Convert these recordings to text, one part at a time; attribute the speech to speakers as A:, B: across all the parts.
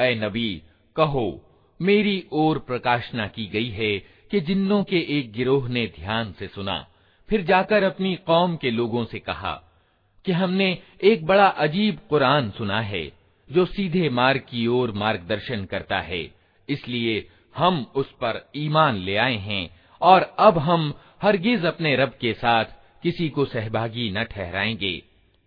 A: ऐ नबी, कहो, मेरी ओर प्रकाशना की गई है कि जिन्नों के एक गिरोह ने ध्यान से सुना, फिर जाकर अपनी कौम के लोगों से कहा कि हमने एक बड़ा अजीब कुरान सुना है, जो सीधे मार्ग की ओर मार्गदर्शन करता है, इसलिए हम उस पर ईमान ले आए हैं, और अब हम हरगिज अपने रब के साथ किसी को सहभागी न ठहराएँगे,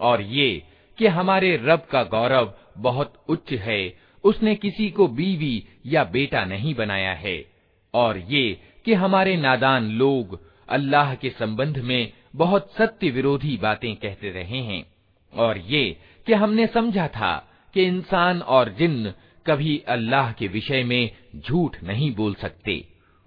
A: और ये कि हमारे रब का गौरव बहुत उच्च है उसने किसी को बीवी या बेटा नहीं बनाया है और ये कि हमारे नादान लोग अल्लाह के संबंध में बहुत सत्य विरोधी बातें कहते रहे हैं और ये कि हमने समझा था कि इंसान और जिन्न कभी अल्लाह के विषय में झूठ नहीं बोल सकते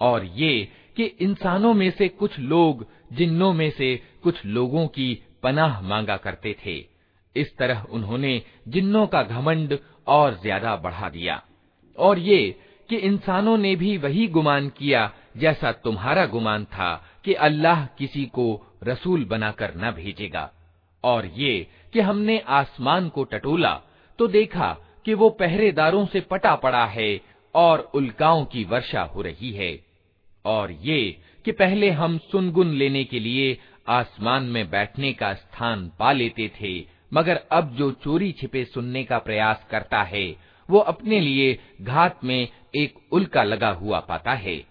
A: और ये कि इंसानों में से कुछ लोग जिन्नों में से कुछ लोगों की पनाह मांगा करते थे इस तरह उन्होंने जिन्नों का घमंड और ज्यादा बढ़ा दिया और ये कि इंसानों ने भी वही गुमान किया जैसा तुम्हारा गुमान था कि अल्लाह किसी को रसूल बनाकर न भेजेगा और ये कि हमने आसमान को टटोला तो देखा कि वो पहरेदारों से पटा पड़ा है और उल्काओं की वर्षा हो रही है। और ये कि पहले हम सुनगुन लेने के लिए आसमान में बैठने का स्थान पा लेते थे, मगर अब जो चोरी छिपे सुनने का प्रयास करता है, वो अपने लिए घात में एक उल्का लगा हुआ पाता है।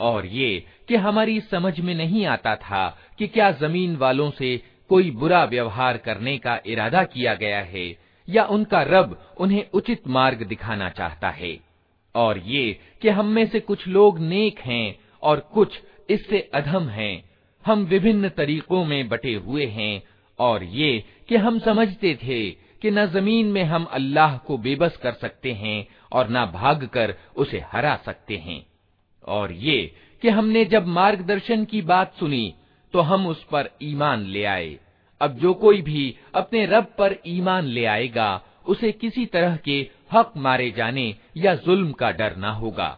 A: और ये कि हमारी समझ में नहीं आता था कि क्या जमीन वालों से कोई बुरा व्यवहार करने का इरादा किया गया है या उनका रब उन्हें उचित मार्ग दिखाना चाहता है। और ये कि हम में से कुछ लोग नेक हैं और कुछ इससे अधम हैं। हम विभिन्न तरीकों में बटे हुए हैं। और ये कि हम समझते थे कि न ज़मीन में हम अल्लाह को बेबस कर सकते हैं और न भाग कर उसे हरा सकते हैं। और ये कि हमने जब मार्गदर्शन की बात सुनी तो हम उस पर ईमान ले आए। अब जो कोई भी अपने रब पर ईमान ले आएगा, उसे किसी तरह के हक मारे जाने या जुल्म का डर ना होगा।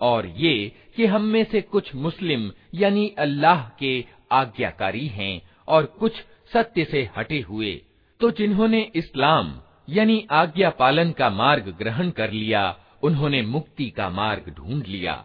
A: और ये कि हम में से कुछ मुस्लिम, यानी अल्लाह के आज्ञाकारी हैं और कुछ सत्य से हटे हुए तो जिन्होंने इस्लाम, यानी आज्ञा पालन का मार्ग ग्रहण कर लिया, उन्होंने मुक्ति का मार्ग ढूंढ लिया।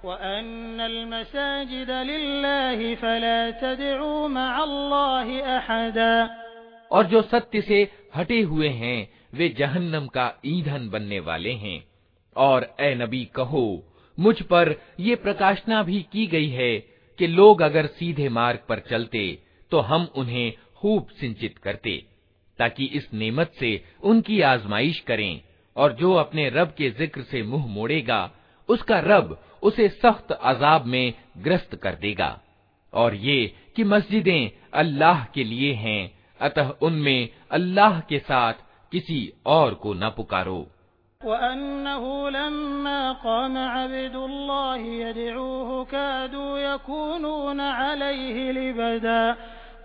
B: सअदा वअन्न अलमसाजिद लिल्लाहि फला तदउ मअल्लाहि अहदा
A: और जो सत्य से हटे हुए हैं, वे जहन्नम का ईंधन बनने वाले हैं। और ए नबी कहो, मुझ पर ये प्रकाशना भी की गई है कि लोग अगर सीधे मार्ग पर चलते तो हम उन्हें खूब सिंचित करते, ताकि इस नेमत से उनकी आजमाइश करें, और जो अपने रब के ज़िक्र से मुँह मोड़ेगा उसका रब उसे सख्त अजाब में ग्रस्त कर देगा और ये कि मस्जिदें अल्लाह के लिए हैं अतः उनमें अल्लाह के साथ किसी और को न पुकारो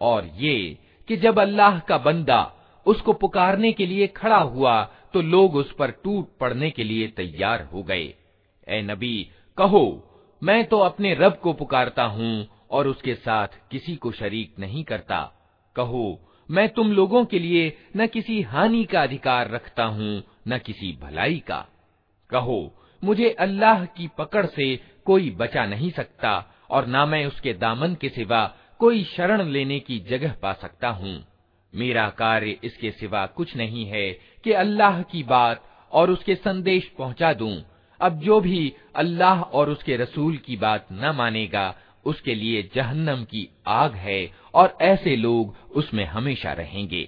A: और ये कि जब अल्लाह का बंदा उसको पुकारने के लिए खड़ा हुआ तो लोग उस पर टूट पड़ने के लिए तैयार हो गए ए नबी कहो मैं तो अपने रब को पुकारता हूँ और उसके साथ किसी को शरीक नहीं करता कहो मैं तुम लोगों के लिए न किसी हानि का अधिकार रखता हूँ न किसी भलाई का कहो मुझे अल्लाह की पकड़ से कोई बचा नहीं सकता, और न मैं उसके दामन के सिवा कोई शरण लेने की जगह पा सकता हूँ। मेरा कार्य इसके सिवा कुछ नहीं है कि अल्लाह की बात और उसके संदेश पहुँचा दूँ। अब जो भी अल्लाह और उसके रसूल की बात न मानेगा, उसके लिए जहन्नम की आग है, और ऐसे लोग उसमें हमेशा रहेंगे।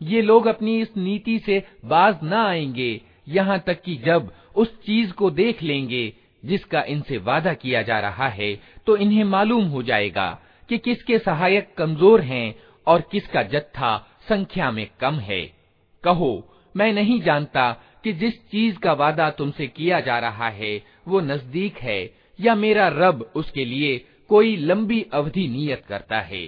A: ये लोग अपनी इस नीति से बाज न आएंगे यहाँ तक कि जब उस चीज को देख लेंगे जिसका इनसे वादा किया जा रहा है तो इन्हें मालूम हो जाएगा कि किसके सहायक कमज़ोर हैं और किसका जत्था संख्या में कम है। कहो, मैं नहीं जानता कि जिस चीज़ का वादा तुमसे किया जा रहा है, वो नज़दीक है, या मेरा रब उसके लिए कोई लंबी अवधि नियत करता है।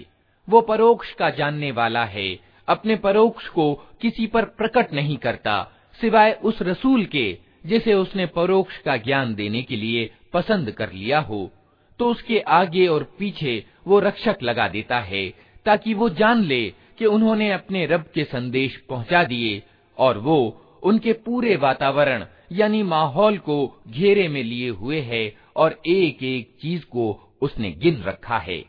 A: वो परोक्ष का जानने वाला है, अपने परोक्ष को किसी पर प्रकट नहीं करता, सिवाय उस रसूल के जिसे उसने परोक्ष का ज्ञान देने के लिए पसंद कर लिया हो तो उसके आगे और पीछे वो रक्षक लगा देता है, ताकि वो जान ले कि उन्होंने अपने रब के संदेश पहुँचा दिए और वो उनके पूरे वातावरण यानी माहौल को घेरे में लिए हुए है और एक एक चीज़ को उसने गिन रखा है।